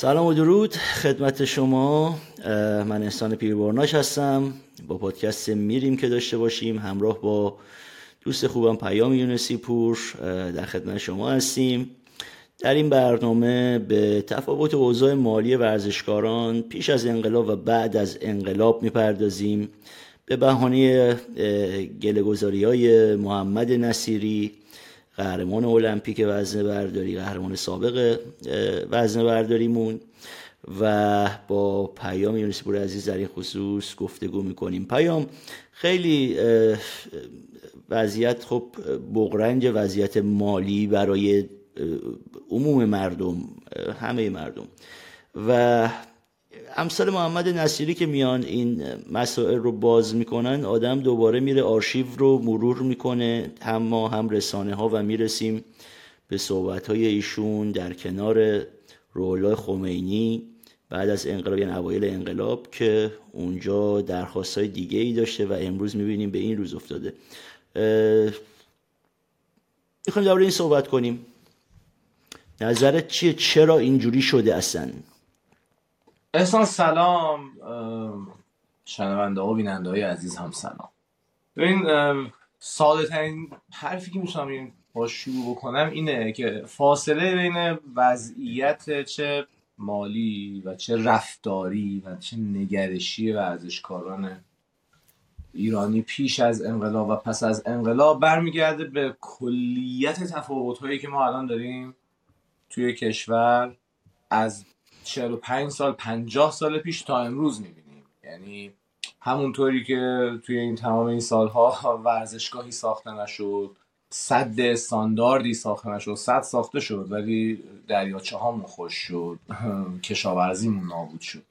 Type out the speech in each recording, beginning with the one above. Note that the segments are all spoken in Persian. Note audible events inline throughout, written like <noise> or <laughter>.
سلام و درود. خدمت شما من احسان پیربرناش هستم. با پادکست میریم که داشته باشیم. همراه با دوست خوبم پیام یونسی پور در خدمت شما هستیم. در این برنامه به تفاوت اوضاع مالی ورزشکاران پیش از انقلاب و بعد از انقلاب می‌پردازیم. به بهانه گلگذاری های محمد نصیری قهرمان المپیک وزن برداری قهرمان سابق وزن برداریمون و با پیام یونس پور عزیز در این خصوص گفتگو می‌کنیم. پیام خیلی وضعیت خب بغرنج وضعیت مالی برای عموم مردم همه مردم. و امثال محمد نصیری که میان این مسائل رو باز می‌کنن آدم دوباره میره آرشیو رو مرور می‌کنه هم ما هم رسانه ها و می‌رسیم به صحبت های ایشون در کنار رولا خمینی بعد از انقلاب یعنی اوایل انقلاب که اونجا درخواست های دیگه ای داشته و امروز می‌بینیم به این روز افتاده. می‌خوایم درباره این صحبت کنیم. نظرت چیه؟ چرا اینجوری شده اصلا؟ احسان سلام. شنونده ها و بیننده های عزیز هم سلام. ببین ساده ترین حرفی که می‌تونم با شروع بکنم اینه که فاصله بین وضعیت چه مالی و چه رفتاری و چه نگرشی ورزشکاران ایرانی پیش از انقلاب و پس از انقلاب برمیگرده به کلیت تفاوت هایی که ما الان داریم توی کشور از 45 سال 50 سال پیش تا امروز می‌بینیم. یعنی همونطوری که توی این تمام این سالها ورزشگاهی ساخته نشد صد استانداردی ساخته نشد صد ساخته شد ولی دریاچه هامون خوش شد کشاورزیمون نابود شد.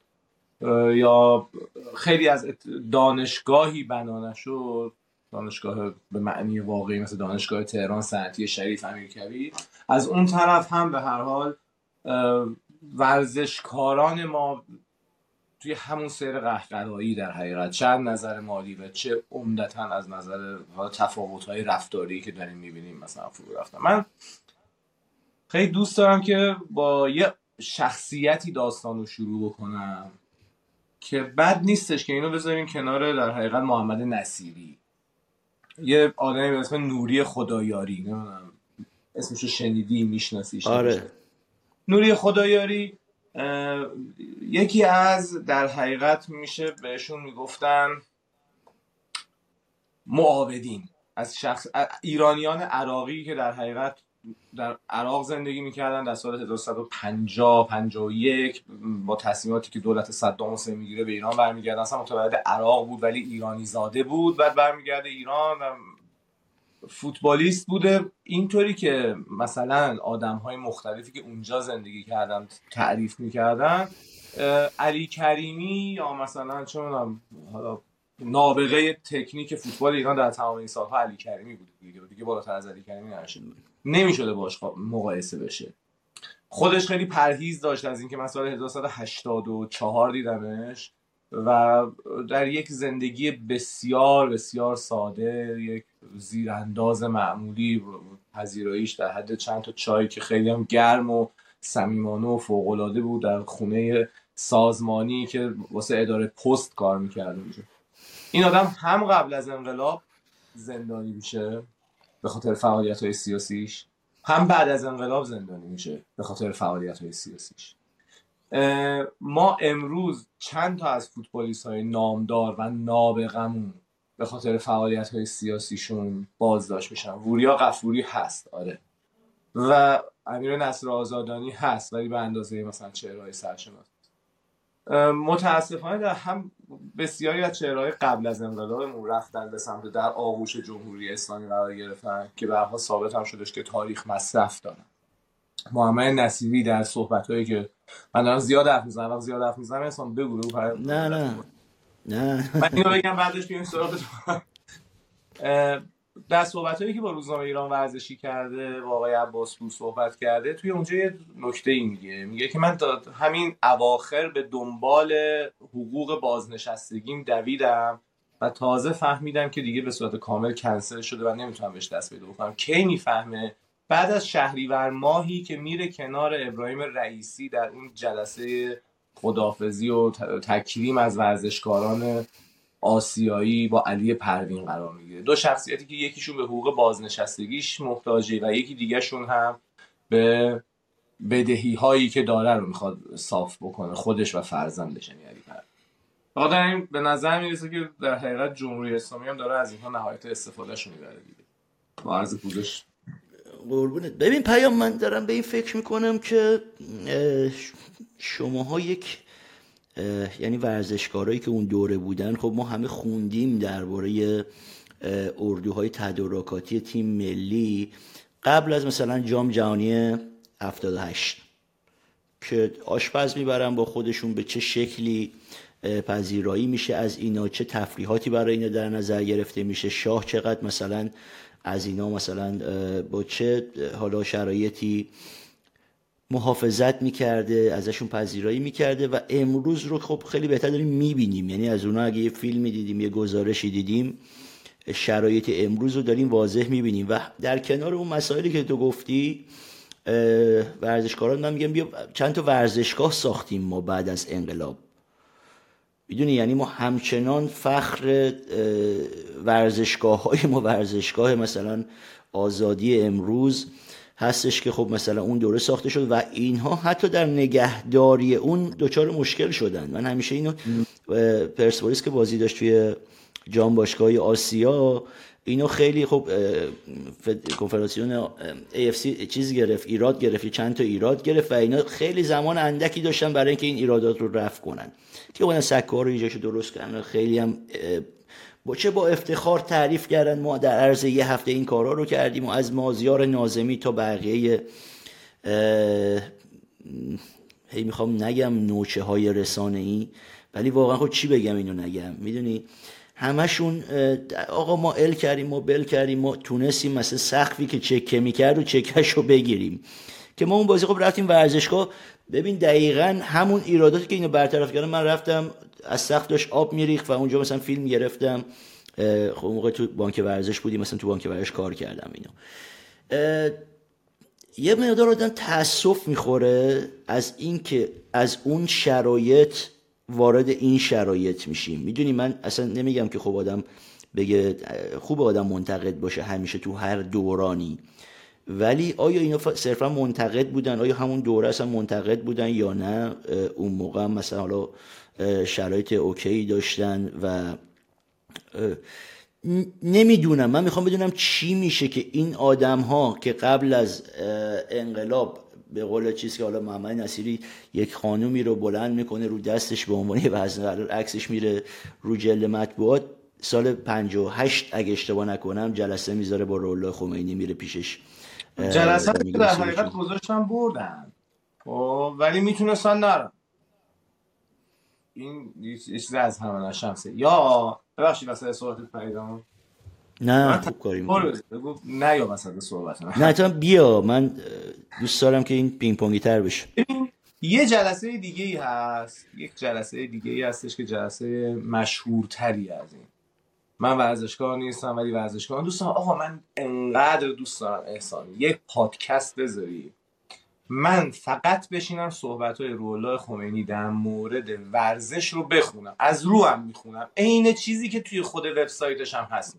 یا خیلی از دانشگاهی بنا نشد دانشگاه به معنی واقعی مثل دانشگاه تهران صنعتی شریف امیرکبیر. از اون طرف هم به هر حال ورزشکاران ما توی همون سیر قهقرایی در حقیقت چه نظر مالی و چه عمدتا از نظر تفاوت های رفتاری که داریم می‌بینیم مثلا فرو رفتن من خیلی دوست دارم که با یه شخصیتی داستان رو شروع بکنم که بد نیستش که اینو بذاریم کنار در حقیقت محمد نصیری. یه آدمی به اسم نوری خدایاری نمی‌دونم اسمشو شنیدی میشناسیش آره. نوری خدایاری یکی از در حقیقت میشه بهشون می‌گفتن معاودین. از شخص ایرانیان عراقی که در حقیقت در عراق زندگی می‌کردن در سال 1350 51 با تصمیماتی که دولت صدام حسین می‌گیره به ایران برمیگردن. اصلا متولد عراق بود ولی ایرانی زاده بود. بعد برمیگرده ایران و فوتبالیست بوده. اینطوری که مثلا آدم های مختلفی که اونجا زندگی کردن تعریف می‌کردن علی کریمی یا مثلا چه حالا نابغه تکنیک فوتبال ایران در تمام این سالها علی کریمی بود دیگه. دیگه بالاتر از علی کریمی نشه نمی‌شده باش مقایسه بشه. خودش خیلی پرهیز داشت از اینکه من سال 1984 دیدمش. و در یک زندگی بسیار بسیار ساده یک زیرانداز معمولی پذیراییش در حد چند تا چای که خیلی هم گرم و صمیمانه و فوقالعاده بود در خونه سازمانی که واسه اداره پست کار می‌کرده بود این آدم هم قبل از انقلاب زندانی میشه به خاطر فعالیت های سیاسیش هم بعد از انقلاب زندانی میشه به خاطر فعالیت های سیاسیش. ما امروز چند تا از فوتبالیست های نامدار و نابغمون به خاطر فعالیت های سیاسیشون بازداشت میشن. وریا قفوری هست آره. و امیر نصر آزادانی هست ولی به اندازه مثلا چهرهای سرشناس. متاسفانه در هم بسیاری از چهرهای قبل از انقلاب رفتن به سمت در آغوش جمهوری اسلامی قرار گرفتن که برها ثابت هم شدش که تاریخ مصرف دارن. محمد نصیری در صحبت هایی که من دارم زیاد حرف می‌زنم. زیاد حرف می‌زنم انسان بگو نه نه. نه. من اینو بگم بعدش بیایم سراغ در صحبت هایی که با روزنامه ایران ورزشی کرده با آقای عباس صحبت کرده توی اونجا یه نکته ای میگه. میگه که من تا همین اواخر به دنبال حقوق بازنشستگیم دویدم و تازه فهمیدم که دیگه به صورت کامل کنسل شده و نمی‌تونم بهش دست پیدا بکنم. کی می‌فهمه بعد از شهریور ماهی که میره کنار ابراهیم رئیسی در اون جلسه خدافزی و تکریم از ورزشکاران آسیایی با علی پروین قرار می‌گیره. دو شخصیتی که یکیشون به حقوق بازنشستگیش محتاجه و یکی دیگهشون هم به بدهی هایی که داره رو می‌خواد صاف بکنه خودش و فرزندش یعنی علی پروین. به نظر می‌رسه که در حقیقت جمهوری اسلامی هم داره از اینها نهایت استفادهش می‌بره دیگه. با عرض پوزش قربونت. ببین پیام من دارم به این فکر می‌کنم که شماها یک یعنی ورزشکارایی که اون دوره بودن خب ما همه خوندیم درباره اردوهای تدارکاتی تیم ملی قبل از مثلا جام جهانی 78 که آشپز می‌برن با خودشون به چه شکلی پذیرایی میشه از اینا چه تفریحاتی برای اینا در نظر گرفته میشه شاه چقدر مثلا از اینا مثلا با چه حالا شرایطی محافظت می‌کرده ازشون پذیرایی می‌کرده و امروز رو خب خیلی بهتر داریم می‌بینیم. یعنی از اونا اگه یه فیلمی دیدیم یه گزارشی دیدیم شرایط امروز رو داریم واضح می‌بینیم. و در کنار اون مسائلی که تو گفتی ورزشکاران من میگم بیا چند تا ورزشگاه ساختیم ما بعد از انقلاب. می‌دونی یعنی ما همچنان فخر ورزشگاه های ما ورزشگاه مثلا آزادی امروز هستش که خب مثلا اون دوره ساخته شد و اینها حتی در نگهداری اون دچار مشکل شدن. من همیشه اینو پرسپولیس که بازی داشت توی جام باشگاه آسیا اینو خیلی خب کنفرانسیون AFC چیز گرفت ایراد گرفت چند تا ایراد گرفت و اینا خیلی زمان اندکی داشتن برای اینکه این ایرادات رو رفع کنن. که اون سکار رو ایجاشو درست کردن خیلی هم با چه با افتخار تعریف کردن ما در عرض یه هفته این کارا رو کردیم و از مازیار نازمی تا بقیه هی می‌خوام نگم نوچه های رسانه ای ولی واقعا خب چی بگم اینو نگم؟ می‌دونی؟ همشون آقا ما ال کردیم ما بل کردیم ما تونستیم مثل سخفی که چکه می‌کرد و چکش رو بگیریم. که ما اون بازی خب رفتیم ورزشگاه. ببین دقیقا همون ایراداتی که اینو برطرف کردم من رفتم از سخت داشت آب میریخت و اونجا مثلا فیلم گرفتم. خب موقع تو بانک ورزش بودیم مثلا تو بانک ورزش کار کردم اینو. یه مقدار آدم تاسف می‌خوره از اینکه از اون شرایط وارد این شرایط میشیم. می‌دونی من اصلا نمیگم که خب آدم بگه خوب آدم منتقد باشه همیشه تو هر دورانی. ولی آیا اینا صرفا منتقد بودن؟ آیا همون دوره اصلا منتقد بودن یا نه؟ اون موقع مثلا حالا شرایط اوکی داشتن و نمی‌دونم. من می‌خوام بدونم چی میشه که این آدم ها که قبل از انقلاب به قول چیزی که حالا محمد نصیری یک خانومی رو بلند می‌کنه رو دستش به عنوان وزن عکسش میره رو جلد مطبوعات. سال 58 اگه اشتباه نکنم جلسه می‌ذاره با رولا خمینی میره پیشش. جلسه در حقیقت گذاشتن بردن. خب ولی می‌تونستن نرم این چیز از همه نشمسه یا ببخشید واسه صحبت پریدم نه خوب کاری نه یا مثلا صحبت نه تو بیا من دوست دارم که این پینگ پونگی تر بشه. یه جلسه دیگه ای هست یک جلسه دیگه ای هستش که جلسه مشهورتری از این. من ورزشکار نیستم ولی ورزشکار دوست دارم. آقا من انقدر دوست دارم احسان یک پادکست بذاری. من فقط بشینم صحبت های رولا خمینی در مورد ورزش رو بخونم. از رو هم می‌خونم. عین چیزی که توی خود وبسایتش هم هست.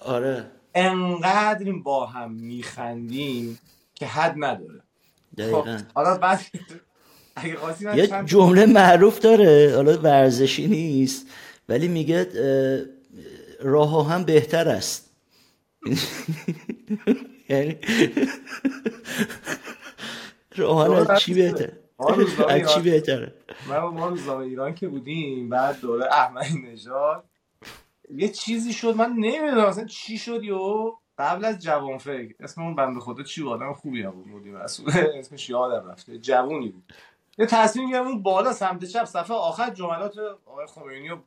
آره. انقدر با هم میخندیم که حد نداره. دقیقا. خب، حالا بعد یه جمله معروف داره حالا ورزشی نیست ولی میگه راه هم بهتر است. <laughs> یعنی راه چی بهتر؟ <laughs> از چی بهتره؟ من ما روزنامه ایران که بودیم بعد دوره احمدی نژاد. یه چیزی شد من نمی‌دونم اصلا چی شد یو قبل از جوان فکر اسم اون بنده خدا چی بود؟ آدم خوبی هم بود مدیر مسئول. <laughs> اسمش یادم رفته جوونی بود. یه تصمیم گرفتم اون بالا سمت چپ صفحه آخر جملات آقای خمینی رو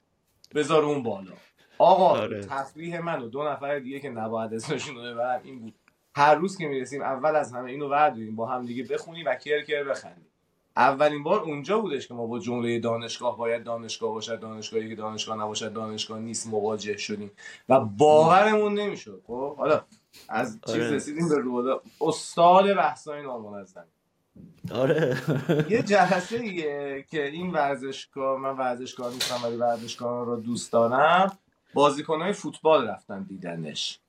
بذار اون بالا. آقا آره. تفریح من و دو نفر دیگه که نباید اسمشون رو ببرم این بود. هر روز که می‌رسیم اول از همه اینو ورداریم با هم دیگه بخونیم و کر کر بخندیم. اولین بار اونجا بودش که ما با جمله دانشگاه باید دانشگاه باشد دانشگاهی که دانشگاه نباشد دانشگاه نیست مواجه شدیم. و باورمون نمی‌شد. خب حالا از چیز آره. رسیدیم به رودا استاد بحثای نامنظم آره. یه جلسه ایه که این ورزشگاه من ورزشگاه نیستم ولی ورزشگاه رو دوست دارم. بازیکنهای فوتبال رفتن دیدنش.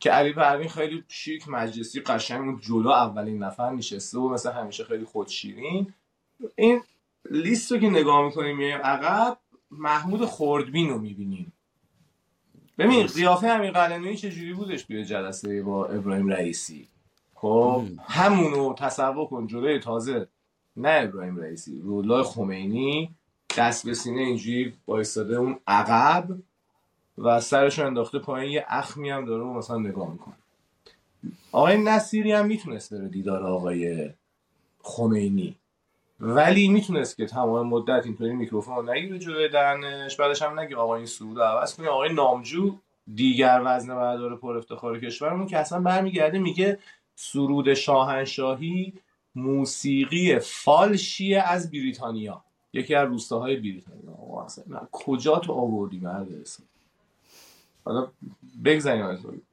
که علی پروین خیلی شیک مجلسی قشنگ اون جلو اولین نفر نشسته و مثل همیشه خیلی خودشیرین. این لیست رو که نگاه می‌کنیم میایم عقب محمود خوردبین رو می‌بینیم. ببین قیافه همین قلنوی چجوری بودش توی جلسه با ابراهیم رئیسی؟ خب همونو تصور کن جلوی تازه. نه ابراهیم رئیسی رولای خمینی دست به سینه اینجوری بایستاده اون عقب و سرش انداخته پایین. یه اخمی هم داره و مثلا نگاه می‌کنه. آقای نصیری هم می‌تونست بره دیدار آقای خمینی. ولی می‌تونست که تمام مدت اینطوری میکروفون رو نگیره جلوی دهنش بعدش هم نگه آقای این سرود عوض کنی آقای نامجو دیگر وزن بردار پر افتخار کشورمون که اصلا برمیگرده میگه سرود شاهنشاهی موسیقی فالشی از بریتانیا. یکی از روستاهای بریتانیا. کجا تو آوردی مرد حالا بگذاریم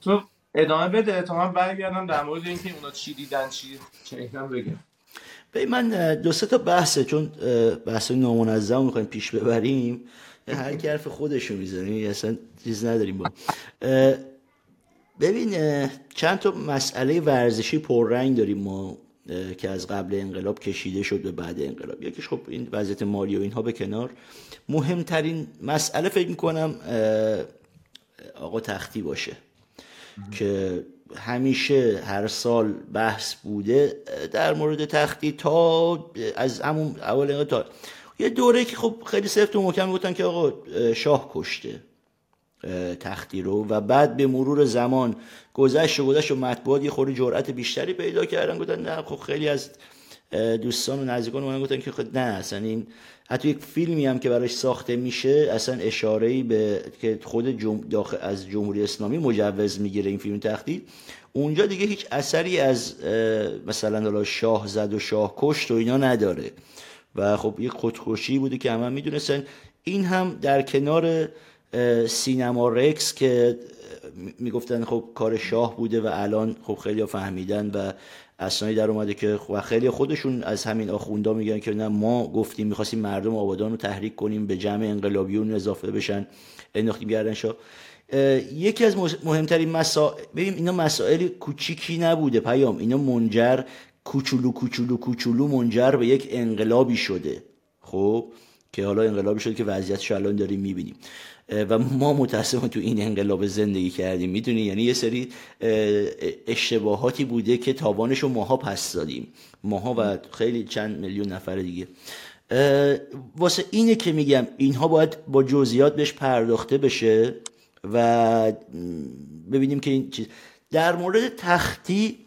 تو ادامه بده. تا من برگردم در مورد اینکه اونا چی دیدن چی چه بگم. به من دو سه تا بحثه چون بحث نامنظم می‌خوایم پیش ببریم هر کی حرف خودشو می‌زنیم اصلا چیز نداریم با. ببین چند تا مسئله ورزشی پررنگ داریم ما که از قبل انقلاب کشیده شد به بعد انقلاب. یکیش خب این وضعیت مالی و اینها به کنار. مهمترین مسئله فکر می‌کنم آقا تختی باشه که همیشه هر سال بحث بوده در مورد تختی تا از همون اول تا یه دوره که خب خیلی سفت و محکم گفتن که آقا شاه کشته تختی رو و بعد به مرور زمان گذشت و گذشت و مطبوعات یه خوری جرأت بیشتری پیدا کردن گفتن نه خب خیلی از دوستان و نزدیکان من گفتن که خب نه اصلا این حتی یک فیلمی هم که براش ساخته میشه اصلا اشاره ای به که خود جم... داخل از جمهوری اسلامی مجوز می‌گیره این فیلم تختی اونجا دیگه هیچ اثری از مثلا حالا شاه زد و شاه کشت و اینا نداره. و خب یک خودکشی بوده که همه هم می‌دونستن. این هم در کنار سینما رکس که می‌گفتن خب کار شاه بوده و الان خب خیلی فهمیدن و اسنادی در اومده که و خیلی خودشون از همین آخوندا میگن که نه ما گفتیم می‌خواستیم مردم آبادان رو تحریک کنیم به جمع انقلابیون اضافه بشن انداختیم گردن شاه. یکی از مهمترین مسائل ببین اینا مسائل کوچیکی نبوده پیام. اینا منجر کوچولو کوچولو کوچولو منجر به یک انقلابی شده. خب؟ که حالا انقلابی شده که وضعیتش الان داریم می‌بینیم. و ما متاسفانه تو این انقلاب زندگی کردیم. می‌دونی؟ یعنی یه سری اشتباهاتی بوده که تاوانش رو ماها پس دادیم. ماها و خیلی چند میلیون نفر دیگه. واسه اینه که میگم اینها باید با جزئیات بهش پرداخته بشه و ببینیم که این چیز. در مورد تختی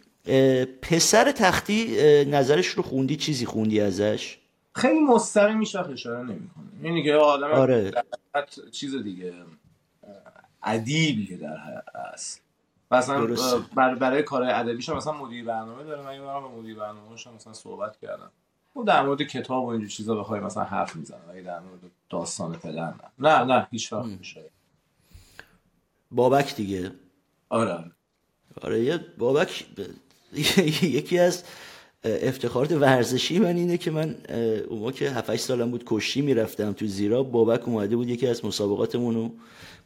پسر تختی نظرش رو خوندی؟ چیزی خوندی ازش؟ خیلی مستقیم میشه اشاره نمی‌کنه. یعنی که آدم آره. چیز دیگه ادیبیه در هست مثلا برای کار ادبیش مثلا مدیر برنامه داره. من یه مدیر برنامه مثلا صحبت کردم. و در مورد کتاب و اینجور چیزا بخوای مثلا حرف می‌زنه. ولی در مورد داستان پدر نه. نه نه هیچ وقت میشه بابک دیگه. آره. آره یه بابک یکی از افتخارات ورزشی من اینه که من اون که 7 سالم بود کشی می‌رفتم تو زیرا بابک اومده بود یکی از مسابقاتمون رو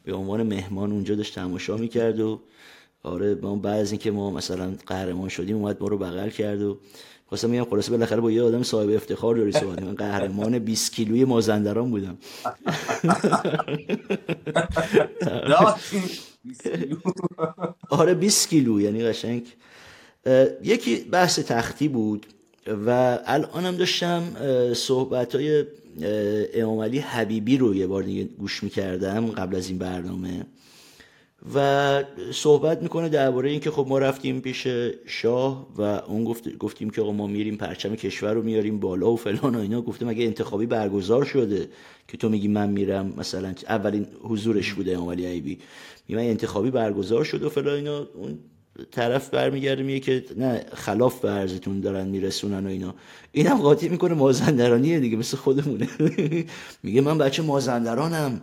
به عنوان مهمان اونجا داشت تماشا می‌کرد و آره ما بعد از اینکه ما مثلا قهرمان شدیم اومد ما رو بغل کرد و خواستم میگم خلاصه بالاخره با یه آدم صاحب افتخار داری صحبت من قهرمان 20 کیلوی مازندران بودم. <laughs> <laughs> آره 20 کیلو یعنی قشنگ. یکی بحث تختی بود و الانم داشتم صحبت های امام علی حبیبی رو یه بار دیگه گوش می‌کردم قبل از این برنامه و صحبت می‌کنه درباره اینکه خب ما رفتیم پیش شاه و اون گفت گفتیم که ما میریم پرچم کشور رو میاریم بالا و فلان و اینا. گفتم اگه انتخابی برگزار شده که تو میگی من میرم مثلا اولین حضورش بوده امام علی حبیبی. میگم انتخابی برگزار شده و فلان اینا. اون طرف برمیگرده میگه که نه خلاف به عرضتون دارن میرسونن و اینا. اینم قاطی می‌کنه مازندرانیه دیگه مثل خودمونه. <laughs> میگه من بچه مازندرانم.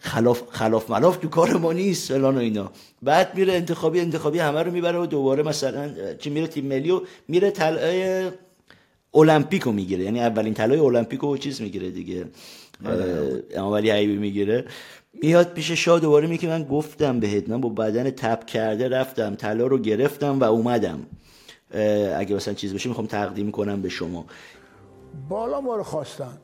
خلاف خلاف ملاف تو کار ما نیست فلان و اینا. بعد میره انتخابی انتخابی همه رو می‌بره و دوباره مثلا چی میره تیم ملی و میره طلای المپیکو می‌گیره. یعنی اولین طلای المپیکو و چیز می‌گیره دیگه. ولی عیبی می‌گیره. میاد پیش شاه دوباره میگه من گفتم بهت من با بدن تپ کرده رفتم طلا رو گرفتم و اومدم. اگه مثلا چیز بشه می‌خوام تقدیم کنم به شما. بالا ما رو خواستن.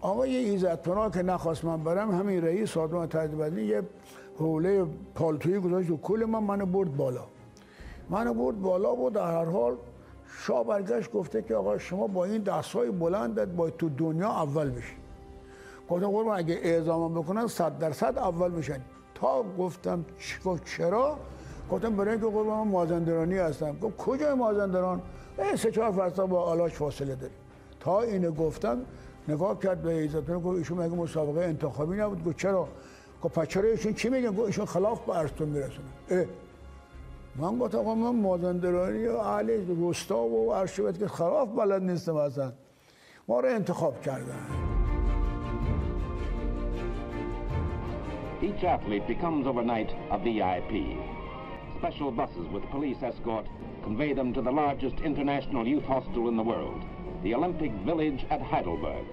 آقای ایزد پناه که نخواست من برم همین رئیس سازمان تدبیری یه حوله پالتویی گذاشت و کل من منو برد بالا. منو برد بالا بود در هر حال شاه برگشت گفته که آقا شما با این دستای بلندت باید تو دنیا اول بشی. گفتم قربان؟ اگه اعزام بکنن صد درصد اول میشن. تا گفتم چرا؟ گفتم برای اینکه قربان مازندرانی هستم. گفت کجای مازندران؟ سه چهار فرسا با آلاش فاصله داریم. تا اینو گفتم نگاه کرد به ایزتون گفت ایشون مگه مسابقه انتخابی نبود؟ گفت چرا؟ گفت پس ایشون چی میگن گفت ایشون خلاف به ارسطو میرسونه. من گفتم آقا من مازندرانی و اهل روستا و ارشبت که خلاف بلد نیستم اصلا. ما رو انتخاب کردن. Each athlete becomes overnight a VIP. Special buses with police escort convey them to the largest international youth hostel in the world, the Olympic Village at Heidelberg.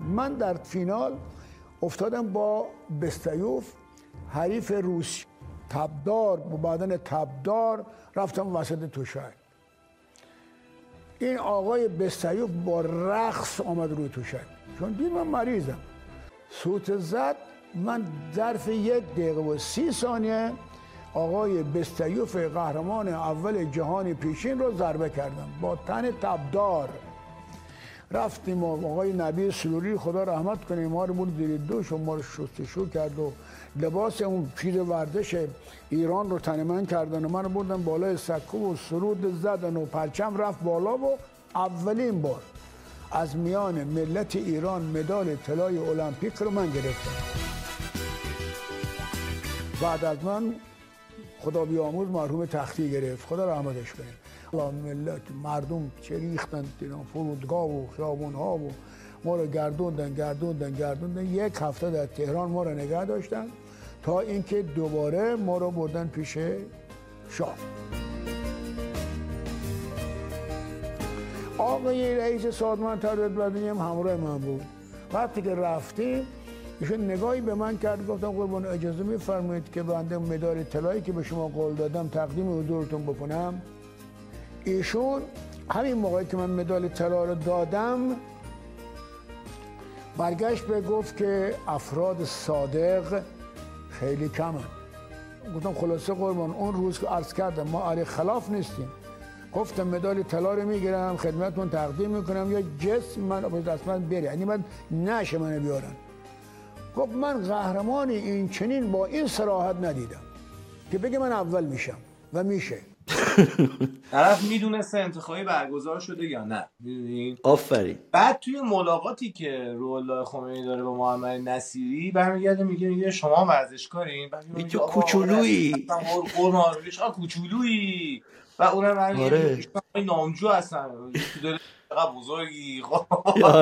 من در فینال افتادم با بستیوف حریف روسی تبدار با بدن تبدار رفتم وسط توشک این آقای بستیوف با رقص آمد روی توشک چون دید من مریضم. سوت زد من ظرف یک دقیقه و سی ثانیه آقای بستیوف قهرمان اول جهان پیشین رو ضربه کردم. با تن تبدار. رفتیم و آقای نبی سلوری خدا رحمت کنه ما رو بود زیر دوش و ما رو شستشو کرد و لباس اون چیز ورزش ایران رو تن کردن و من رو بردن بالای سکو و سرود زدن و پرچم رفت بالا و اولین بار از میان ملت ایران مدال طلای المپیک رو من گرفتم. بعد از من خدا بیاموز مرحوم تختی گرفت. خدا رحمتش کنه. ملت مردم چه ریختن فرودگاه و خیابون ها و ما رو گردوندن گردوندن گردوندن یک هفته در تهران ما رو نگه داشتن تا اینکه دوباره ما رو بردن پیش شاه آقای رئیس سازمان تربیت بدنی هم همراه من بود وقتی که رفتیم ایشون نگاهی به من کرد گفتم قربان اجازه میفرمایید که بنده مدال طلایی که به شما قول دادم تقدیم حضورتون بکنم ایشون همین موقعی که من مدال طلا رو دادم برگشت به گفت که افراد صادق خیلی کمن. گفتم خلاصه قربان اون روز که عرض کردم ما علی خلاف نیستیم. گفتم مدال طلا رو می‌گیرم خدمتتون تقدیم می‌کنم یا جسم من دست من بری یعنی من نشه منو بیارن. گفت من قهرمانی این چنین با این سراحت ندیدم که بگه من اول میشم و میشه. <laughs> طرف می‌دونسته انتخابی برگزار شده یا نه می‌دونین؟ آفرین. بعد توی ملاقاتی که روح خمینی داره با محمد نصیری برمیگرده میگه میگه شما ورزشکارین؟ بعد تو کوچولویی. شما کوچولویی. و اونم آره. نامجو هستن. تو دل بزرگی.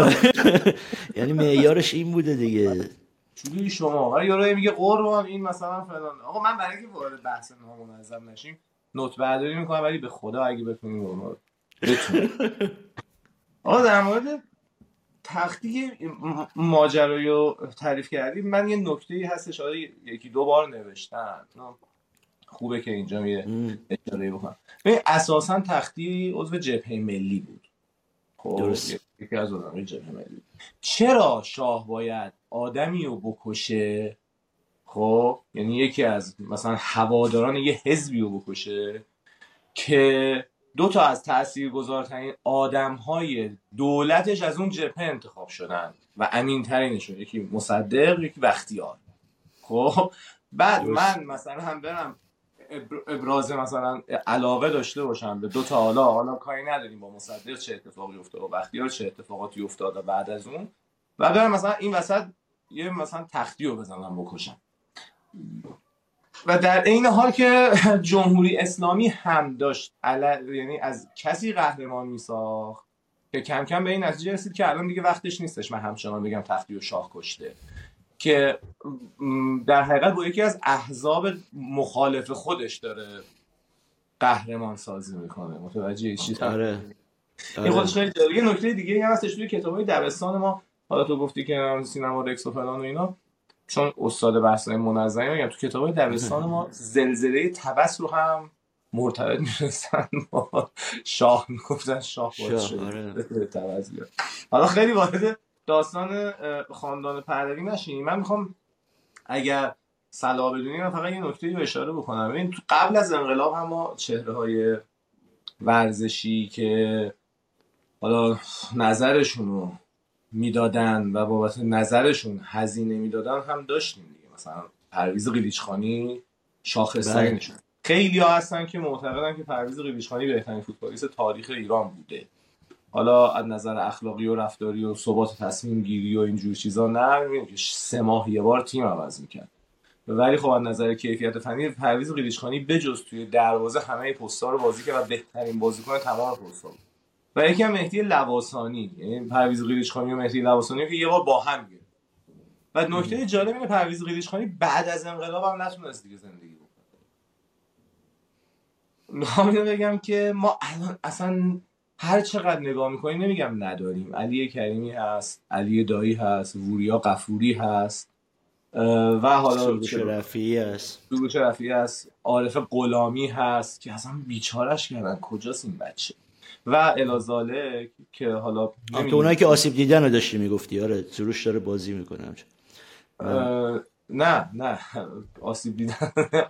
<laughs> یعنی معیارش این بوده دیگه. چجوری شما. ولی یارو میگه قربان این مثلا فلان. آقا من برای اینکه وارد بحث نامنظم نشیم نوت برداری می‌کنم ولی به خدا اگه بتونیم آقا در مورد تختی ماجرایی رو تعریف کردیم من یه نکته هستش آره یکی دو بار نوشتم خوبه که اینجا یه اشاره بکنم. اساسا تختی عضو جبهه ملی بود. خب یکی از آدمای جبهه ملی. چرا شاه باید آدمی رو بکشه خب یعنی یکی از مثلا هواداران یه حزبی رو بکشه که دو تا از تاثیرگذارترین آدم های دولتش از اون جبهه انتخاب شدن و امین ترینشون یکی مصدق یکی بختیار. خب بعد من مثلا هم برم ابراز مثلا علاقه داشته باشم به دو تا حالا حالا کاری نداریم با مصدق چه اتفاقی افتاد و بختیار چه اتفاقاتی افتاد بعد از اون. و برم مثلا این وسط یه مثلا تختی رو بزنم بکشم. و در عین حال که جمهوری اسلامی هم داشت عل... یعنی از کسی قهرمان میساخت که کم کم به این نتیجه رسید که الان دیگه وقتش نیستش من همچنان بگم تختی و شاه کشته. که در حقیقت با یکی از احزاب مخالف خودش داره قهرمان سازی می‌کنه. متوجه چی؟ آره. این خودش خیلی یه نکته دیگه هم هستش توی کتابای دبستان ما. حالا تو گفتی که سینما رکس و فلان و اینا. چون استاد بحثای منظمی میگم تو کتابای دبستان ما زلزله تبس رو هم مرتبط می‌رسن با شاه می‌گفتن شاه باید شده آره. حالا خیلی وارد داستان خاندان پهلوی نشینیم من می‌خوام اگر صلاح بدونیم فقط یه نکته رو اشاره بکنم. این تو قبل از انقلاب هم ما چهره های ورزشی که حالا نظرشون رو می‌دادن و بابت نظرشون هزینه می‌دادن هم داشتیم دیگه. مثلا پرویز قلیچخانی شاخصترینشون بله. خیلی ها هستن که معتقدن که پرویز قلیچخانی بهترین فوتبالیست تاریخ ایران بوده. حالا از نظر اخلاقی و رفتاری و ثبات تصمیم گیری و اینجور چیزا نه که سه ماه یه بار تیم عوض می‌کرد. ولی خب از نظر کیفیت فنی پرویز قلیچخانی بجز توی دروازه همه پست‌ها رو بازی کرد و بهترین بازیکن تمام پست‌ها و یکی هم مهدی لواسانی. یعنی پرویز قلیچخانی و مهدی لواسانی که یه بار با هم گرفت. و نکته جالب اینه پرویز قلیچخانی بعد از انقلاب هم نتونست دیگه زندگی بکنه. بگم که ما الان اصلا هر چقدر نگاه می‌کنیم نمیگم نداریم. علی کریمی هست علی دایی هست ووریا قفوری هست و حالا سروش رفیعی هست. سروش رفیعی هست عارف غلامی هست که اصلا بیچارش کردن. کجاست این بچه؟ و الازاله که حالا تو اونایی که آسیب دیدن رو داشتی می‌گفتی. آره سروش داره بازی می‌کنه نه نه. آسیب دیدن. <laughs>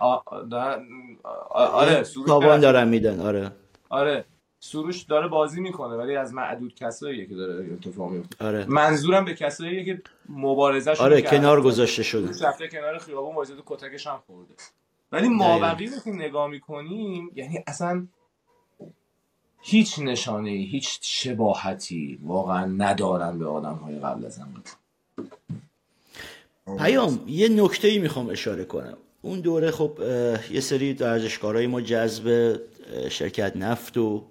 آره سروش دارن میدن. آره. آره. سروش داره بازی می‌کنه ولی از معدود کساییه که داره اتفاق میفته آره. منظورم به کساییه که مبارزه آره کنار گذاشته شده. رفته کنار خیابون وایساده کتکش هم خورده. ولی مابقی رو که نگاه می‌کنیم یعنی اصلا هیچ نشانه هیچ شباهتی واقعا ندارن به آدم های قبل از پیام یه نکته ای می‌خوام اشاره کنم. اون دوره خب یه سری ورزشکارای ما جذب شرکت نفت و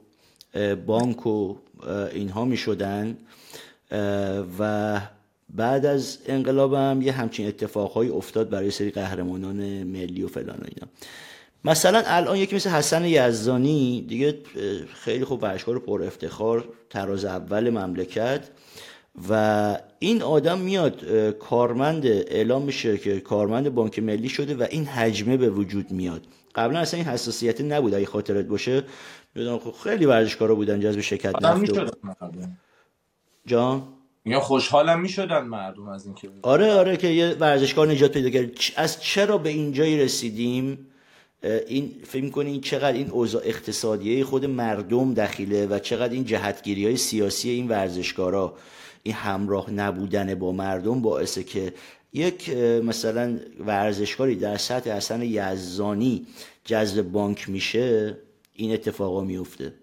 بانک و اینها می شدن و بعد از انقلاب هم یه همچین اتفاقهایی افتاد برای سری قهرمانان ملی و فلان و اینا. مثلا الان یکی مثل حسن یزدانی دیگه خیلی خوب ورزشکار پر افتخار تراز اول مملکت. و این آدم میاد کارمند اعلام میشه که کارمند بانک ملی شده و این حجمه به وجود میاد. قبلا اصلا این حساسیت نبود اگه خاطرت باشه. می‌دونم خب خیلی ورزشکارا بودن جذب شرکت نفت جان؟ یا خوشحالم می‌شدن مردم از اینکه آره آره که یه ورزشکار نجات پیدا کرد. از چرا به اینجایی رسیدیم؟ این فکر کنین چقدر این اوضاع اقتصادیه خود مردم دخیله و چقدر این جهتگیری های سیاسی این ورزشکارا این همراه نبودن با مردم باعثه که یک مثلا ورزشکاری در سطح حسن یزانی جذب بانک میشه این اتفاقا میفته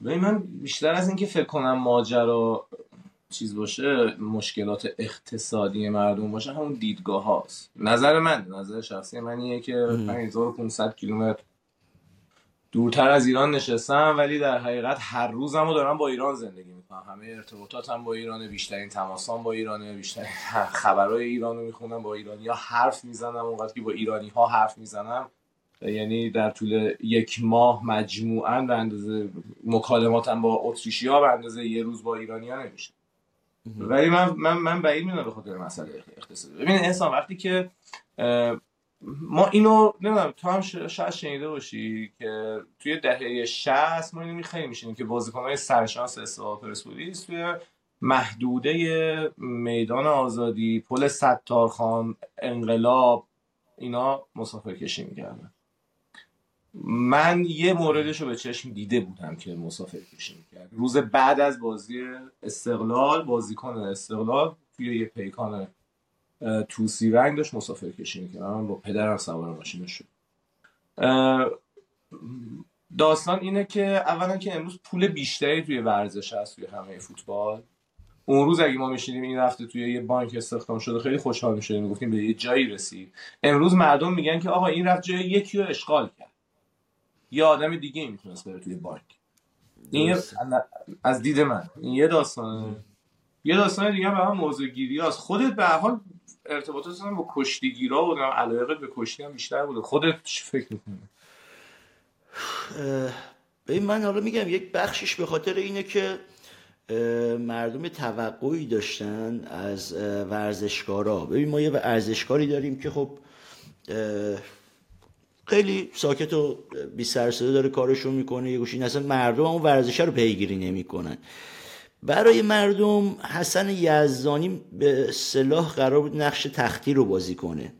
من بیشتر از اینکه فکر کنم ماجرا چیز باشه مشکلات اقتصادی مردم باشه همون دیدگاه هاست. نظر من نظر شخصی منیه که 5500 کیلومتر دورتر از ایران نشستم ولی در حقیقت هر روزمو دارم با ایران زندگی می‌کنم. همه ارتباطاتم با ایرانه بیشترین تماسام با ایرانه بیشترین <laughs> خبرهای ایرانو می‌خونم با ایرانی ها حرف می‌زنم اونقدر که با ایرانی ها حرف می‌زنم. یعنی در طول یک ماه مجموعا به اندازه مکالماتم با اتریشی ها به اندازه یه روز با ایرانی ها نمیشه. ولی من من من بعید می‌دونم به خاطر مسئله اقتصادی. ببین انسان وقتی که ما اینو نمی‌دونم تو هم شاید شنیده باشی که توی دهه 60 ما اینو خیلی میشینیم که بازیکن‌های سرشناس استقلال پرسپولیس توی محدوده میدان آزادی پل ستارخان انقلاب اینا مسافر کشی می‌کردن. من یه موردش رو به چشم دیده بودم که مسافر کشی می‌کرد. روز بعد از بازی استقلال بازیکن استقلال توی یه پیکان توسی رنگ داشت مسافر کشی می‌کرد. من با پدرم سوار ماشینش شد. داستان اینه که اولا که امروز پول بیشتری توی ورزش هست توی همه فوتبال. اون روز اگه ما میشینیم این رفته توی یه بانک استخدام شده خیلی خوشحال می‌شدیم. می‌گفتیم به یه جایی رسید. امروز مردم میگن که آقا این رفت جای یکی رو اشغال کرد. یه آدم دیگه می‌تونست بره توی بانک. این از دید من. این یه داستانه. یه داستان دیگه به هم موضوع گیری هست. خودت به حال ارتباطات با کشتیگیرا و علاقه به کشتی هم بیشتر بوده. خودت چی فکر می‌کنی؟ ببین من حالا میگم یک بخشش به خاطر اینه که مردم توقعی داشتن از ورزشکارا. ببین ما یه ورزشکاری داریم که خب خیلی ساکت و بی سرسده داره کارشون می‌کنه یه گوشین اصلا مردم اون ورزشه رو پیگیری نمی‌کنن. برای مردم حسن یزدانی به صلاح قرار بود نقش تختی رو بازی کنه.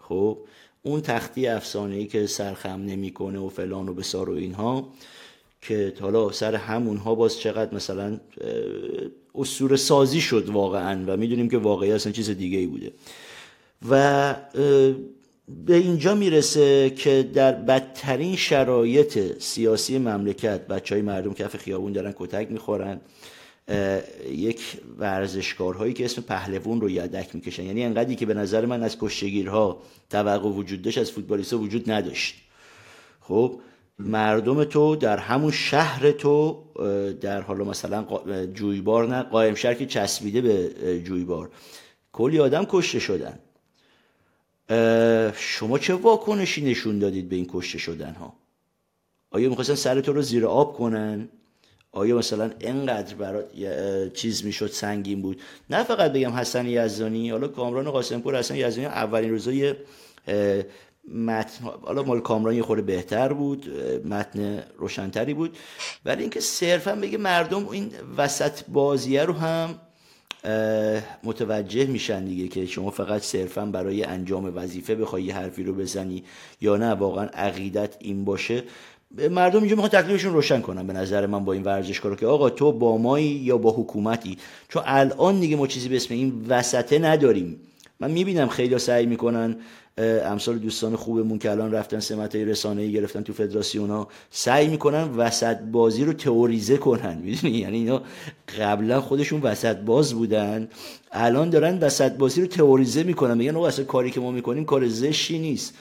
خب اون تختی افسانه ای که سرخم نمی‌کنه و فلان و بسار و اینها که حالا سر همونها باز چقدر مثلا اصور سازی شد واقعا و می‌دونیم که واقعی اصلا چیز دیگه ای بوده. و به اینجا می‌رسه که در بدترین شرایط سیاسی مملکت بچه های مردم کف خیابون دارن کتک می‌خورن یک ورزشکارهایی که اسم پهلوون رو یدک می‌کشن. یعنی انقدری که به نظر من از کشتگیرها توقع وجود داشت از فوتبالیست وجود نداشت. خب مردم تو در همون شهر تو در حالا مثلا جویبار نه قایم شهر که چسبیده به جویبار. کلی آدم کشته شدن. شما چه واکنشی نشون دادید به این کشته شدن ها آیا می‌خواستن سر تو رو زیر آب کنن؟ آیا مثلا انقدر برای چیز می‌شد سنگین بود؟ نه فقط بگم حسن یزدانی حالا کامران قاسمپور حسن یزدانی اولین روزای متن حالا مال کامران یه خورده بهتر بود متن روشنتری بود. ولی اینکه صرفا بگه مردم این وسط بازیه رو هم متوجه میشن دیگه که شما فقط صرفا برای انجام وظیفه بخوای حرفی رو بزنی یا نه واقعا عقیدت این باشه. مردم اینجا می‌خوان تکلیفشون روشن کنن به نظر من با این ورزشکارا که آقا تو با مایی یا با حکومتی؟ چون الان دیگه ما چیزی به اسم این وسطه نداریم. من می‌بینم خیلی سعی می‌کنن امثال دوستان خوبمون که الان رفتن سمت رسانه گرفتن تو فدراسیون ها سعی می‌کنن وسط بازی رو تئوریزه کنن می‌دونی؟ یعنی اینا قبلا خودشون وسط باز بودن الان دارن وسط بازی رو تئوریزه می‌کنن. میگن اصلا کاری که ما می‌کنیم کار زشی نیست.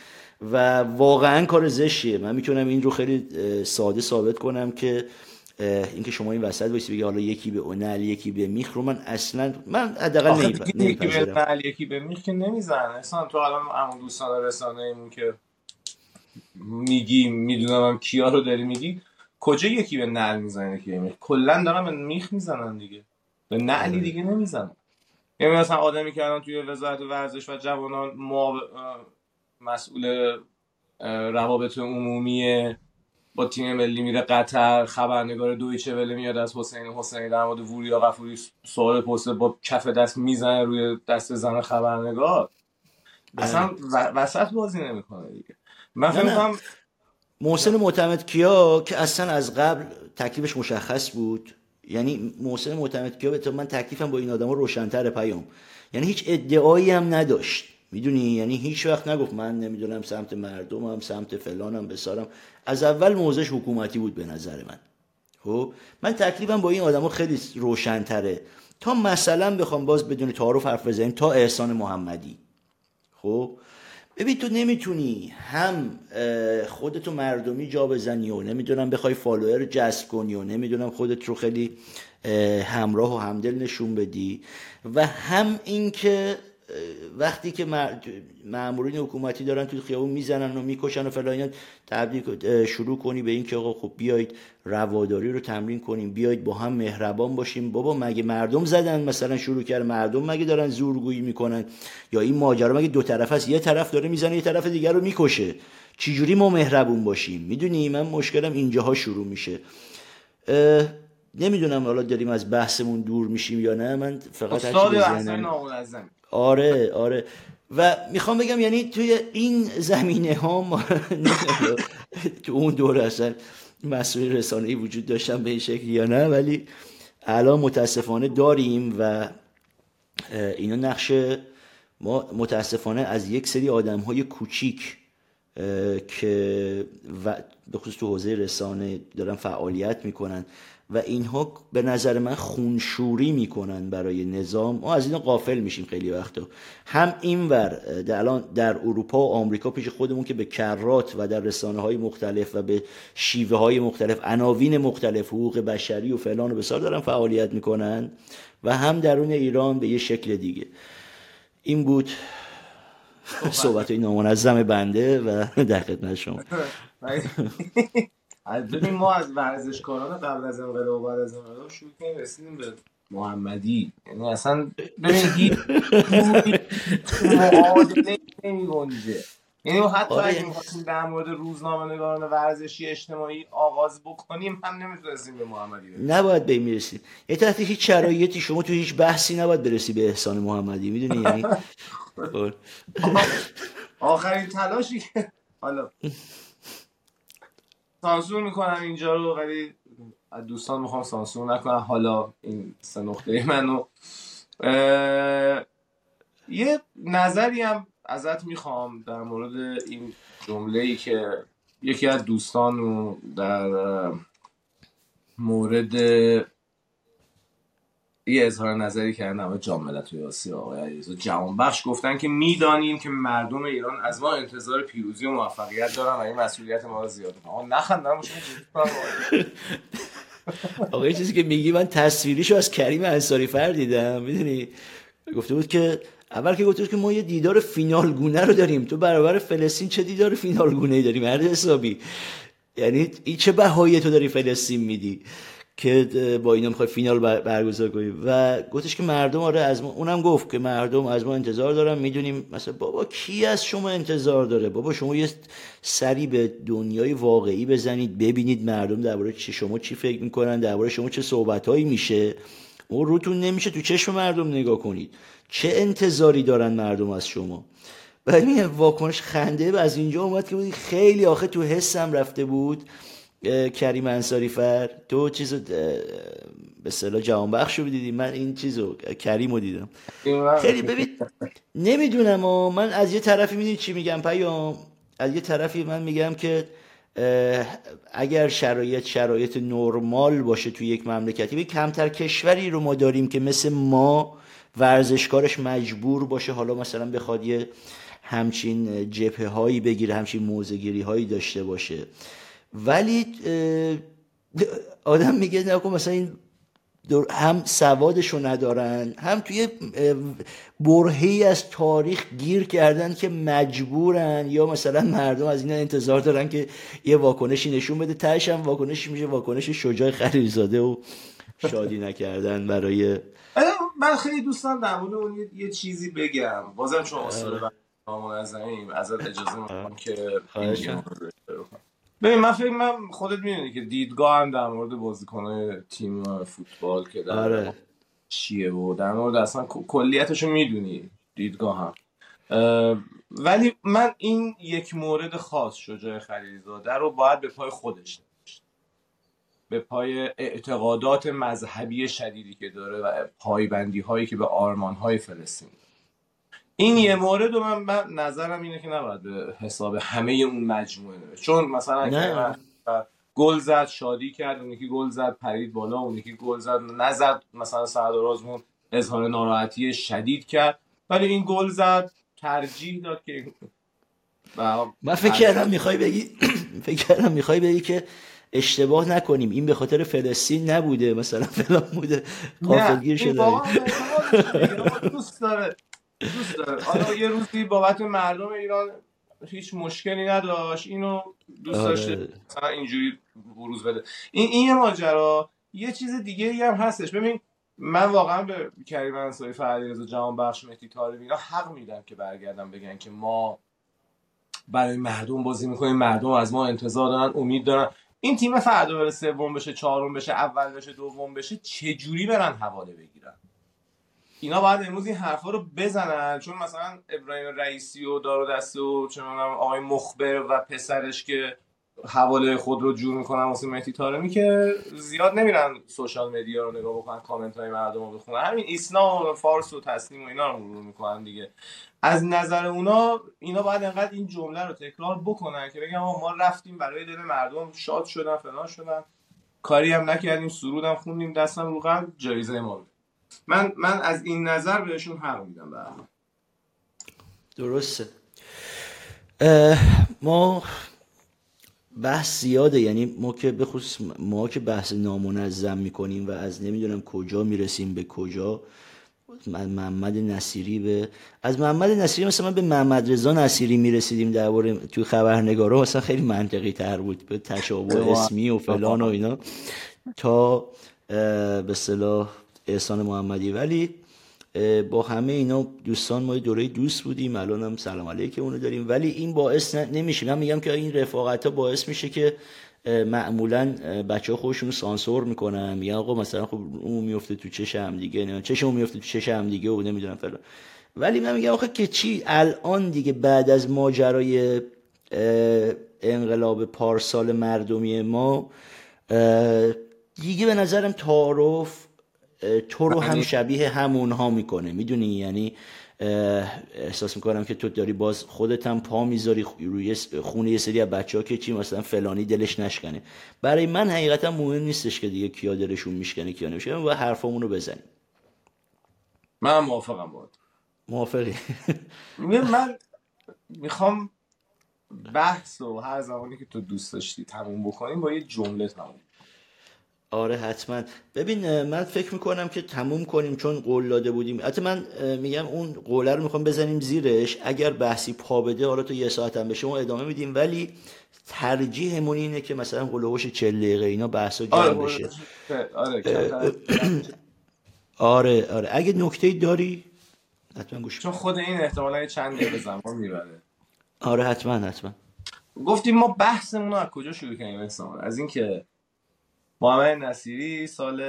و واقعا کار زشیه من می‌تونم این رو خیلی ساده ثابت کنم که اینکه شما این وسط وایسی بگی حالا یکی به اونل یکی به میخ رو من اصلا من حداقل یکی به اونل یکی به میخ که نمی‌زنه. اصلا تو الان همون دوستان رسانه ایمون که میگی می‌دونم کیا رو داری میگی کجا یکی به نل می‌زنه که میخ؟ کلا دارن به میخ می‌زنن دیگه. به نعلی آره. دیگه نمی‌زنن. یعنی مثلا آدمی که الان توی وزارت ورزش و جوانان مسئول روابط عمومی با تیم ملی میره قطر خبرنگار دویچه وله میاد از حسین حسینی در مورد وریا غفوری سوال پست با کف دست می‌زنه روی دست زن خبرنگار. اصلا وسط بازی نمی‌کنه دیگه. من فکر محسن معتمد کیا که اصلا از قبل تکلیفش مشخص بود؟ یعنی محسن معتمد کیا به من تکلیفم با این آدم روشنتر پیام. یعنی هیچ ادعایی هم نداشت. می‌دونی؟ یعنی هیچ وقت نگفت من نمی‌دونم سمت مردمم سمت فلانم بسارم. از اول موضعش حکومتی بود به نظر من. خب؟ من تکلیفم با این آدما خیلی روشنتره. تا مثلا بخوام باز بدون تعارف حرف بزنیم تا احسان محمدی. خب؟ ببین تو نمی‌تونی هم خودتو مردمی جا بزنی و نمی‌دونم بخوای فالوور جذب کنی و نمی‌دونم خودت رو خیلی همراه و همدل نشون بدی و هم اینکه وقتی که مامورین حکومتی دارن تو خیابون می‌زنن و می‌کشن و فلان تبدیل شروع کنی به اینکه آقا خب بیاید رواداری رو تمرین کنیم بیاید با هم مهربان باشیم. بابا مگه مردم زدن؟ مثلا شروع کرد مردم مگه دارن زورگویی می‌کنن؟ یا این ماجرا مگه دو طرف است یه طرف داره می‌زنه یه طرف دیگر رو می‌کشه. چجوری ما مهربون باشیم؟ می‌دونی؟ من مشکلم اینجاها شروع میشه. نمی‌دونم حالا داریم از بحثمون دور میشیم یا نه. من فقط آره آره. و می‌خوام بگم یعنی توی این زمینه ها ما <laughs> تو اون دور اصلا مسئول رسانه‌ای وجود داشتن به این شکل یا نه ولی الان متاسفانه داریم و اینا نقش ما متاسفانه از یک سری آدم های کوچیک که به خصوص تو حوزه رسانه دارن فعالیت می‌کنن. و اینها به نظر من خونشوری می‌کنن برای نظام. ما از این قافل میشیم خیلی وقتا. هم اینور در الان در اروپا و آمریکا پیش خودمون که به کرات و در رسانه های مختلف و به شیوه های مختلف عناوین مختلف حقوق بشری و فلان و بسار دارن فعالیت می‌کنن و هم درون ایران به یه شکل دیگه. این بود صحبت. های نامنظم بنده و در خدمت شما. <laughs> ببین ما از ورزشکاران قبل از انقلاب و بعد از انقلاب شروع کنیم رسیدیم به محمدی. یعنی اصلا ببین هیچ معادله نمیگنجه یعنی حتی آره. اگه می‌خواستیم در مورد روزنامه نگاران ورزشی اجتماعی آغاز بکنیم هم نمی‌تونستیم به محمدی برسیم. نباید به این می‌رسی یه تحت هیچ شرایطی شما تو هیچ بحثی نباید برسی به احسان محمدی می‌دونی؟ یعنی <laughs> خب. آخرین تلاشی که حالا. سانسور می‌کنم اینجا رو ولی دوستان می‌خوام سانسور نکنم. حالا این سه نقطه منو. اه، یه نظری هم ازت می‌خوام در مورد این جمله ای که یکی از دوستان در مورد یه اظهار نظری کردن و جام ملت آسیا آقای علیرضا جوانبخش. گفتن که می‌دانیم که مردم ایران از ما انتظار پیروزی و موفقیت دارن و این مسئولیت ما رو زیاد آقا نخندم <laughs> آقا چیزی که میگی من تصویریشو از کریم انصاری فر دیدم می‌دونی؟ گفته بود که اول که گفته بود که ما یه دیدار فینال گونه رو داریم. تو برابر فلسطین چه دیدار فینال گونه ای داریم هر حسابی. یعنی این چه بهایی تو داری فلسطین میدی؟ که با اینا می‌خوای فینال بر- برگزار کنی. و گفتش که مردم آره از ما اونم گفت که مردم از ما انتظار دارن. می‌دونیم مثلا بابا کی از شما انتظار داره؟ بابا شما یه سری به دنیای واقعی بزنید ببینید مردم درباره چه شما چی فکر می‌کنن درباره شما چه صحبتهایی میشه. اون روتون نمیشه تو چشم مردم نگاه کنید. چه انتظاری دارن مردم از شما؟ و این واکنش خنده از اینجا اومد که خیلی آخه تو حسم رفته بود. کریم انصاری فر تو چیزو اه، به اصطلاح جهان بخش رو دیدی من این چیزو کریم رو دیدم. خیلی ببین نمی‌دونم و من از یه طرفی می‌دونی چی میگم پیام؟ از یه طرفی من میگم که اگر شرایط شرایط نرمال باشه توی یک مملکتی به کمتر کشوری رو ما داریم که مثل ما ورزشکارش مجبور باشه حالا مثلا بخواد یه همچین جبهه هایی بگیره همچین موزگیری هایی داشته باشه. ولی آدم میگه نکن مثلا این هم سوادشو ندارن هم توی برهی از تاریخ گیر کردن که مجبورن یا مثلا مردم از اینا انتظار دارن که یه واکنشی نشون بده. تهش هم واکنشی میشه واکنش شجاع خلیلزاده و شادی نکردن برای من خیلی دوستان در مورد اون یه- چیزی بگم. بازم شما اصول نامنظمیم ازت اجازه می‌خوام که ببین من فکر من خودت می‌دونی که دیدگاه هم در مورد بازیکنهای تیم فوتبال که در آره چیه و در مورد اصلا کلیتش رو می‌دونی دیدگاه هم ولی من این یک مورد خاص شجاع خلیلزاده رو باید به پای خودش. به پای اعتقادات مذهبی شدیدی که داره و پایبندی هایی که به آرمان های فلسطین داره. این یه مورد رو من, من نظرم اینه که نباید به حساب همه اون مجموعه نوشت. چون مثلا نه. کریم گل زد شادی کرد اون یکی گل زد پرید بالا اون یکی گل زد نزد مثلا سردار آزمون اظهار ناراحتی شدید کرد. ولی این گل زد ترجیح داد که و من فکر کردم می‌خوای بگی <clears throat> فکر کردم می‌خوای بگی که اشتباه نکنیم. این به خاطر فلسطین نبوده مثلا فلان بوده. غافلگیر نه، این شده <laughs> دوست داره. دوست داره. حالا یه روزی بابت مردم ایران هیچ مشکلی نداشت. اینو دوست آره. داشته مثلا اینجوری بروز بده. این این یه ماجرا. یه چیز دیگه ای هم هستش. ببین من واقعا به کریم انصاری فرهادی رضا جهان بخش مهدی طارمی اینا حق میدم که برگردن بگن که ما برای مردم بازی می‌کنیم. مردم از ما انتظار دارن امید دارن. این تیم فردا بره سوم بشه چهارم بشه اول بشه دوم بشه چه جوری برن حواله بگیرن؟ اینا باید امروز این حرفا رو بزنن. چون مثلا ابراهیم رئیسی و دار و دسته و چه آقای مخبر و پسرش که حواله خود رو جور می‌کنن واسه مهدی طارمی که زیاد نمیرن سوشال مدیا رو نگاه بکنن کامنت های مردم رو بخونن. همین ایسنا و فارس و تسلیم و اینا رو مرور می‌کنن دیگه. از نظر اونا اینا باید انقدر این جمله رو تکرار بکنن که آقا ما رفتیم برای دل مردم شاد شدن فلان شدن. کاری هم نکردیم سرودم خوندیم دستم رو جایزه ما بود. من من از این نظر بهشون حق میدم به درسته. ما بحث زیاده یعنی ما که بخصوص ما که بحث نامنظم می‌کنیم و از نمی‌دونم کجا می‌رسیم به کجا محمد نصیری به از محمد نصیری مثلا به محمد رضا نصیری می‌رسیدیم درباره توی خبرنگارا مثلا خیلی منطقی تر بود به تشابه اسمی و فلان و اینا. تا به صلاح احسان محمدی. ولی با همه اینا دوستان ما دوره دوست بودیم الان هم سلام علیکم اونو داریم. ولی این باعث نمیشه. من میگم که این رفاقت ها باعث میشه که معمولا بچه خودشون سانسور می‌کنن. میگن آقا مثلا خب اون میفته تو چشم دیگه نه چشم میفته تو چشم دیگه و نمی‌دونم فلان. ولی من میگم آخه که چی؟ الان دیگه بعد از ماجرای انقلاب پارسال مردمی ما دیگه به نظرم تعارف تو رو هم یعنی شبیه همونها می‌کنه. می‌دونی؟ یعنی احساس می‌کنم که تو داری باز خودت هم پا می‌ذاری روی خونه یه سری از بچه ها که چی مثلا فلانی دلش نشکنه. برای من حقیقتا مهم نیستش که دیگه کیا دلشون میشکنه کیا نمیشکنه. و حرفامون رو بزنیم. من موافقم بود موافقی؟ من می‌خوام بحث و هر زمانی که تو دوست داشتی تموم بکنیم با یه جمله تموم آره حتما. ببین من فکر می‌کنم که تموم کنیم چون قول داده بودیم. حتی من میگم اون قوله رو می‌خوام بزنیم زیرش. اگر بحثی پا بده حالا تو یه ساعت هم بشه ادامه میدیم. ولی ترجیحمون اینه که مثلا قلوهوش چل دقیقه اینا بحثا جمع آره بشه. آره <clears throat> آره آره. اگه نکته داری حتما گوش چون خود این احتمالا چند دقیقه زمان می‌بره. آره حتما حتما. گفتیم ما بحثمون رو از کجا شروع کنیم از اینکه محمد نصیری سال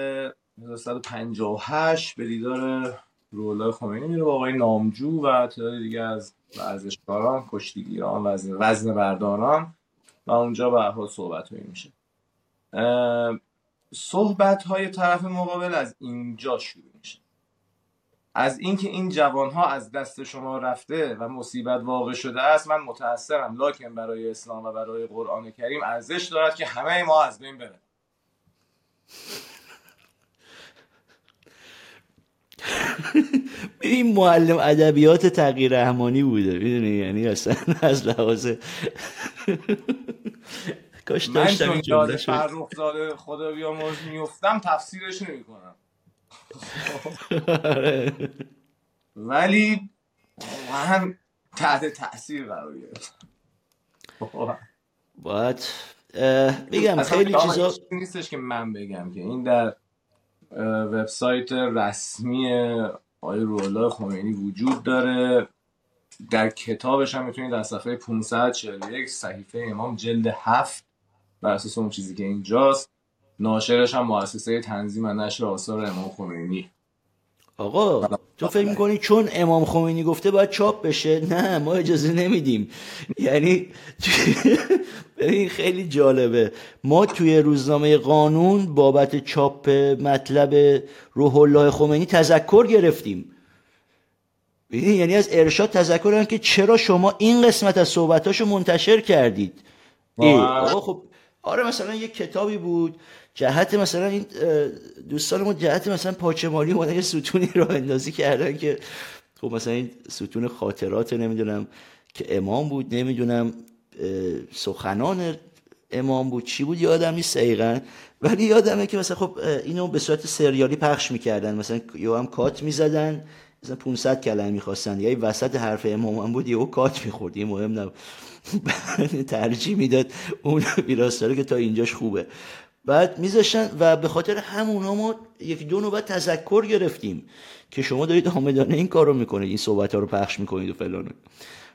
1958 به دیدار رولا خمینی میره با آقای نامجو و تعداد دیگه از ورزشکاران کشتیگیران وزن, وزن برداران و اونجا به حال صحبت میشه. صحبت های طرف مقابل از اینجا شروع میشه. از اینکه این جوان ها از دست شما رفته و مصیبت واقع شده است من متاسفم لکن برای اسلام و برای قرآن کریم ارزش دارد که همه ما از بین بره <laughs> این معلم ادبیات تغییر رحمانی بوده می‌دونی؟ یعنی اصلا از لحاظ <laughs> کاش داشتم این جمله فرخ زاده خدا بیامرز میفتم تفسیرش نمی کنم <laughs> ولی من تحت تاثیر قرار گرفت. باید بگم خیلی چیزا نیستش که من بگم که این در وبسایت رسمی آقای رولا خمینی وجود داره. در کتابش هم می‌تونید در صفحه 541 صحیفه امام جلد 7 بر اساس اون چیزی که اینجاست. ناشرش هم مؤسسه تنظیم و نشر آثار امام خمینی. آقا تو فکر می‌کنی چون امام خمینی گفته باید چاپ بشه؟ نه ما اجازه نمیدیم. یعنی این <laughs> خیلی جالبه. ما توی روزنامه قانون بابت چاپ مطلب روح الله خمینی تذکر گرفتیم. یعنی از ارشاد تذکر که چرا شما این قسمت از صحبتاشو منتشر کردید؟ آقا خب آره مثلا یه کتابی بود. جهت مثلا این دوستان ما جهت مثلا پاچمالی اومدن یه ستونی رو اندازی کردن که خب مثلا این ستون خاطرات نمی‌دونم که امام بود نمی‌دونم سخنان امام بود چی بود یادم نیست دقیقا. ولی یادمه که مثلا خب اینو به صورت سریالی پخش می‌کردن. مثلا یا هم کات می‌زدن مثلا 500 کلمه می‌خواستن. یا وسط حرف امام هم بود یهو کات می‌خورد. یه مهم نبود. <laughs> ترجیح می‌داد اون ویراستاره که تا اینجاش خوبه. بعد میذاشتن و به خاطر همونا ما یک دو نوبت تذکر گرفتیم که شما دارید آمدانه این کارو می‌کنید این صحبت ها رو پخش می‌کنید و فلان.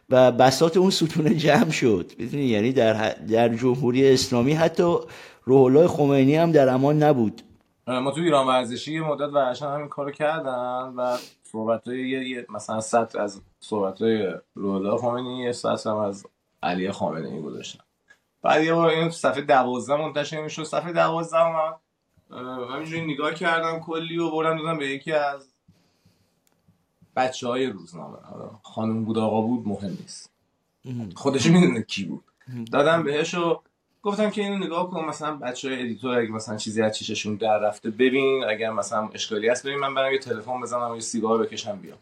و بسات اون ستون جمع شد. می‌دونی؟ یعنی در, در جمهوری اسلامی حتی روح الله خمینی هم در امان نبود. ما تو ایران ورزشی یه مدت ورشن همین کارو کردن و صحبت های مثلا سطر از صحبت های روح الله خمینی یه از علی خامنه ای گذاشتن. بعد یه بار این صفحه دوازده منتشر می‌شد. صفحه دوازده من همینجوری نگاه کردم کلی و بردم دادم به یکی از بچه های روزنامه خانم بود آقا بود مهم نیست. خودش می‌دونه کی بود. دادم بهش و گفتم که اینو نگاه کن مثلا بچه های editor اگه مثلا چیزی از چیششون در رفته ببین. اگر مثلا اشکالی هست ببین من برم یه تلفن بزنم یه سیگار بکشم بیام.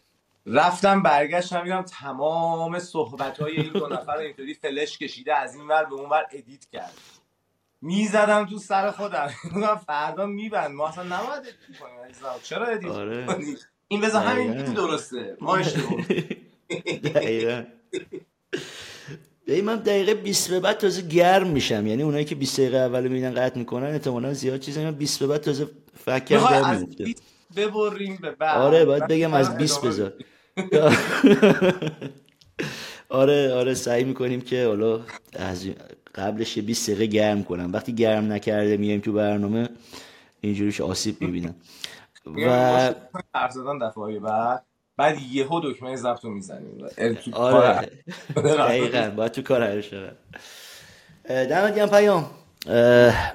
رفتم برگشتم دیدم تمام صحبت های این دو نفر اینطوری فلش کشیده از این ور به اون ور edit کرد. می‌زدم تو سر خودم. فردا میبند. ما اصلا نباید edit کنیم. چرا edit آره. این بذار همین درسته. ما اشتباه ببین من دقیقه 20 به بعد تازه گرم میشم. یعنی اونایی که 20 دقیقه اول می‌بینن قطع می‌کنن احتمالاً زیاد چیزی من 20 به بعد تازه فکر از میفته 20 ببریم به بعد آره باید بگم از ادامه 20 بدیم. بذار <laughs> آره آره سعی می‌کنیم که حالا از قبلش یه 20 دقیقه گرم کنم. وقتی گرم نکرده میایم تو برنامه اینجوریش آسیب می‌بینم. میگم و حرف زدن دفعه بعد. بعد یهو دکمه ضبط رو می‌زنیم. آره. <laughs> دقیقا باید تو کار هر اه، دمت پیام.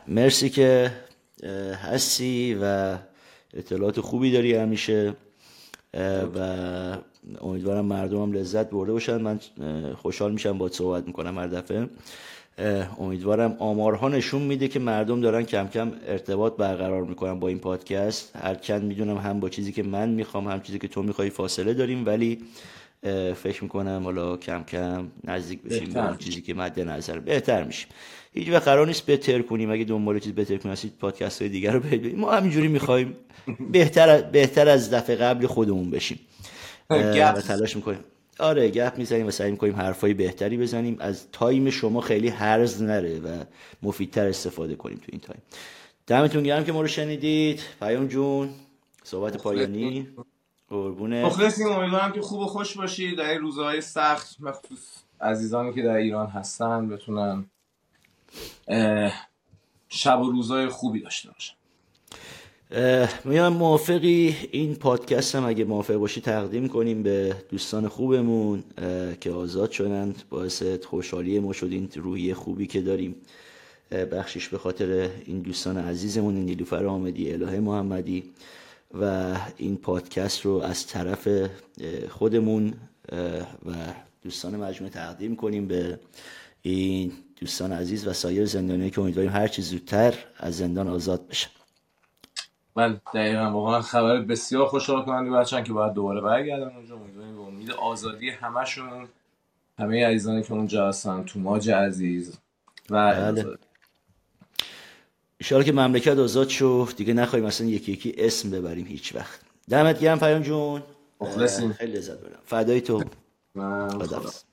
مرسی که هستی و اطلاعات خوبی داری همیشه و امیدوارم مردم هم لذت برده باشن. من خوشحال میشم با صحبت می‌کنم هر دفعه. امیدوارم آمارها نشون میده که مردم دارن کم کم ارتباط برقرار می‌کنن با این پادکست. هرچند می‌دونم هم با چیزی که من می‌خوام هم چیزی که تو می‌خوای فاصله داریم ولی فکر می‌کنم حالا کم کم نزدیک بشیم به اون چیزی که مد نظر بهتر میشیم. هیچ وقت قرار نیست بهتر کنیم. اگه دنبال چیز بهتر کنیم هستید پادکست های دیگر رو ببینید ما همینجوری می‌خوایم بهتر بهتر از دفعه قبل خودمون بشیم. <laughs> و تلاش می‌کنیم. آره گپ می‌زنیم و سعی می‌کنیم حرفای بهتری بزنیم. از time شما خیلی هرز نره و مفیدتر استفاده کنیم تو این time. دمتون گرم که ما رو شنیدید. پیام جون صحبت پایانی. قربونه مخلصیم. امیدوارم که خوب و خوش باشید. در این روزهای سخت مخصوص عزیزانی که در ایران هستن بتونن شب و روزهای خوبی داشته باشن اه، میام موافقی؟ این پادکست هم اگه موافق باشی تقدیم کنیم به دوستان خوبمون که آزاد شدن باعث خوشحالی ما شد این روحیه خوبی که داریم. بخشش به خاطر این دوستان عزیزمون نیلوفر آمدی الهه محمدی و این پادکست رو از طرف خودمون و دوستان مجموعه تقدیم کنیم به این دوستان عزیز و سایر زندانیایی که امیدواریم هر چی زودتر از زندان آزاد بشن بله دقیقا. واقعا خبر بسیار خوشحال کننده بچه‌ن که باید دوباره برگردن اونجا. امیدواریم به امید آزادی همشون همه عزیزانی که اونجا هستن توماج عزیز و بله. ایشالا که مملکت آزاد شد دیگه نخواهیم اصلا یکی یکی اسم ببریم هیچ وقت. دمت گرم پیام جون. خیلی لذت بردم. فدای تو. من خداحافظ.